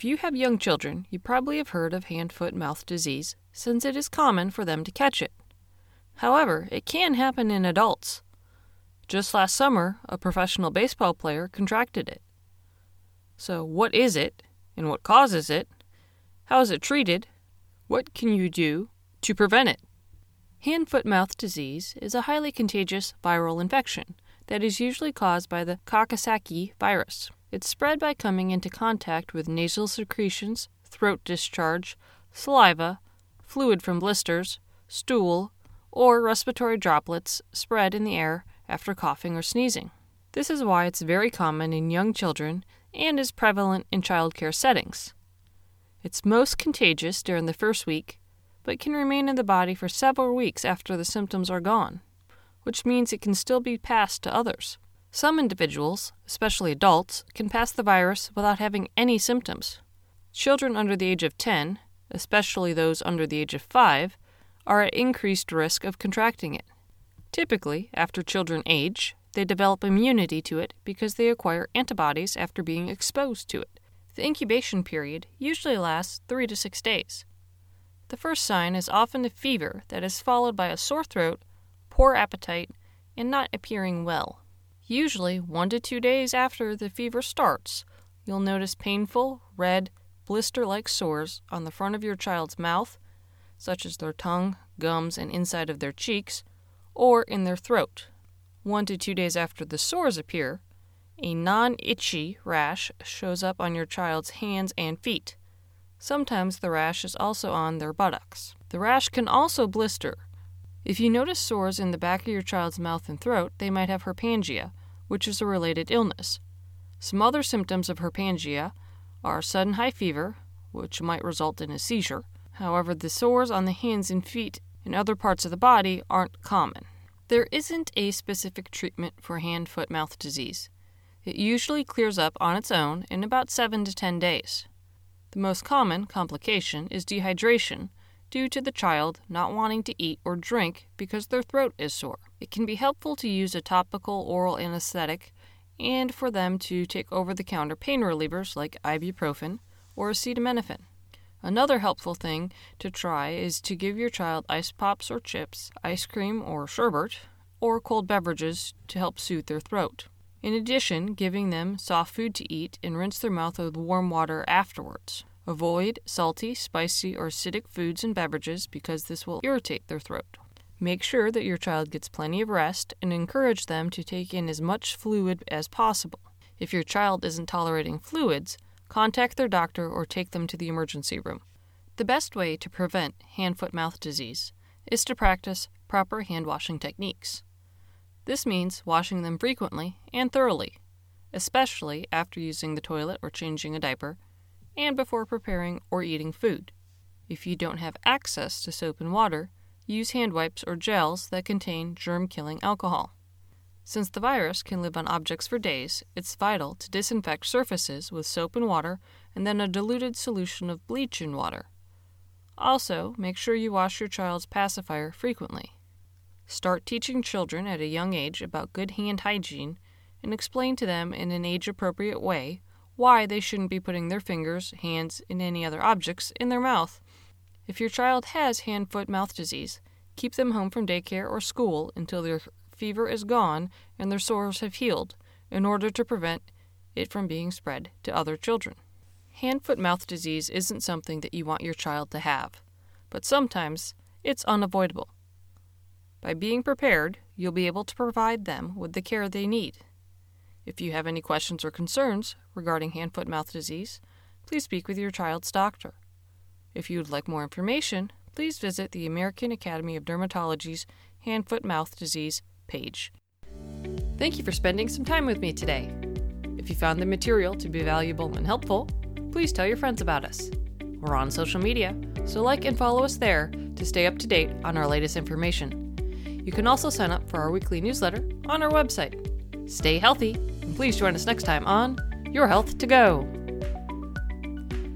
If you have young children, you probably have heard of hand foot mouth disease since it is common for them to catch it. However, it can happen in adults. Just last summer, a professional baseball player contracted it. So, what is it and what causes it? How is it treated? What can you do to prevent it? Hand foot mouth disease is a highly contagious viral infection that is usually caused by the Coxsackie virus. It's spread by coming into contact with nasal secretions, throat discharge, saliva, fluid from blisters, stool, or respiratory droplets spread in the air after coughing or sneezing. This is why it's very common in young children and is prevalent in childcare settings. It's most contagious during the first week, but can remain in the body for several weeks after the symptoms are gone, which means it can still be passed to others. Some individuals, especially adults, can pass the virus without having any symptoms. Children under the age of 10, especially those under the age of 5, are at increased risk of contracting it. Typically, after children age, they develop immunity to it because they acquire antibodies after being exposed to it. The incubation period usually lasts 3 to 6 days. The first sign is often a fever that is followed by a sore throat, poor appetite, and not appearing well. Usually, one to two days after the fever starts, you'll notice painful, red, blister like sores on the front of your child's mouth, such as their tongue, gums, and inside of their cheeks, or in their throat. One to two days after the sores appear, a non itchy rash shows up on your child's hands and feet. Sometimes the rash is also on their buttocks. The rash can also blister. If you notice sores in the back of your child's mouth and throat, they might have herpangina, which is a related illness. Some other symptoms of herpangina are sudden high fever, which might result in a seizure. However, the sores on the hands and feet and other parts of the body aren't common. There isn't a specific treatment for hand foot mouth disease. It usually clears up on its own in about 7 to 10 days. The most common complication is dehydration due to the child not wanting to eat or drink because their throat is sore. It can be helpful to use a topical oral anesthetic and for them to take over the counter pain relievers like ibuprofen or acetaminophen. Another helpful thing to try is to give your child ice pops or chips, ice cream or sherbet, or cold beverages to help soothe their throat. In addition, giving them soft food to eat and rinse their mouth with warm water afterwards. Avoid salty, spicy, or acidic foods and beverages because this will irritate their throat. Make sure that your child gets plenty of rest and encourage them to take in as much fluid as possible. If your child isn't tolerating fluids, contact their doctor or take them to the emergency room. The best way to prevent hand foot mouth disease is to practice proper hand washing techniques. This means washing them frequently and thoroughly, especially after using the toilet or changing a diaper, and before preparing or eating food. If you don't have access to soap and water, use hand wipes or gels that contain germ killing alcohol. Since the virus can live on objects for days, it's vital to disinfect surfaces with soap and water and then a diluted solution of bleach in water. Also, make sure you wash your child's pacifier frequently. Start teaching children at a young age about good hand hygiene and explain to them in an age appropriate way why they shouldn't be putting their fingers, hands, and any other objects in their mouth. If your child has hand foot mouth disease, keep them home from daycare or school until their fever is gone and their sores have healed in order to prevent it from being spread to other children. Hand foot mouth disease isn't something that you want your child to have, but sometimes it's unavoidable. By being prepared, you'll be able to provide them with the care they need. If you have any questions or concerns regarding hand foot mouth disease, please speak with your child's doctor. If you would like more information, please visit the American Academy of Dermatology's Hand Foot Mouth Disease page. Thank you for spending some time with me today. If you found the material to be valuable and helpful, please tell your friends about us. We're on social media, so like and follow us there to stay up to date on our latest information. You can also sign up for our weekly newsletter on our website. Stay healthy, and please join us next time on Your Health to Go.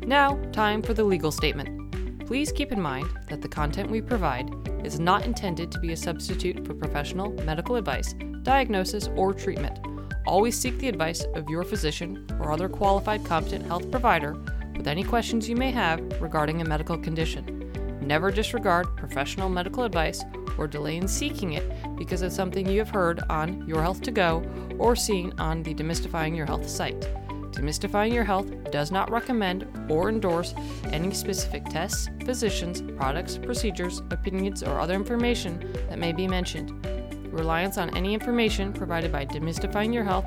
Now, time for the legal statement. Please keep in mind that the content we provide is not intended to be a substitute for professional medical advice, diagnosis, or treatment. Always seek the advice of your physician or other qualified competent health provider with any questions you may have regarding a medical condition. Never disregard professional medical advice or delay in seeking it because of something you have heard on Your Health to Go or seen on the Demystifying Your Health site. Demystifying Your Health does not recommend or endorse any specific tests, physicians, products, procedures, opinions, or other information that may be mentioned. Reliance on any information provided by Demystifying Your Health,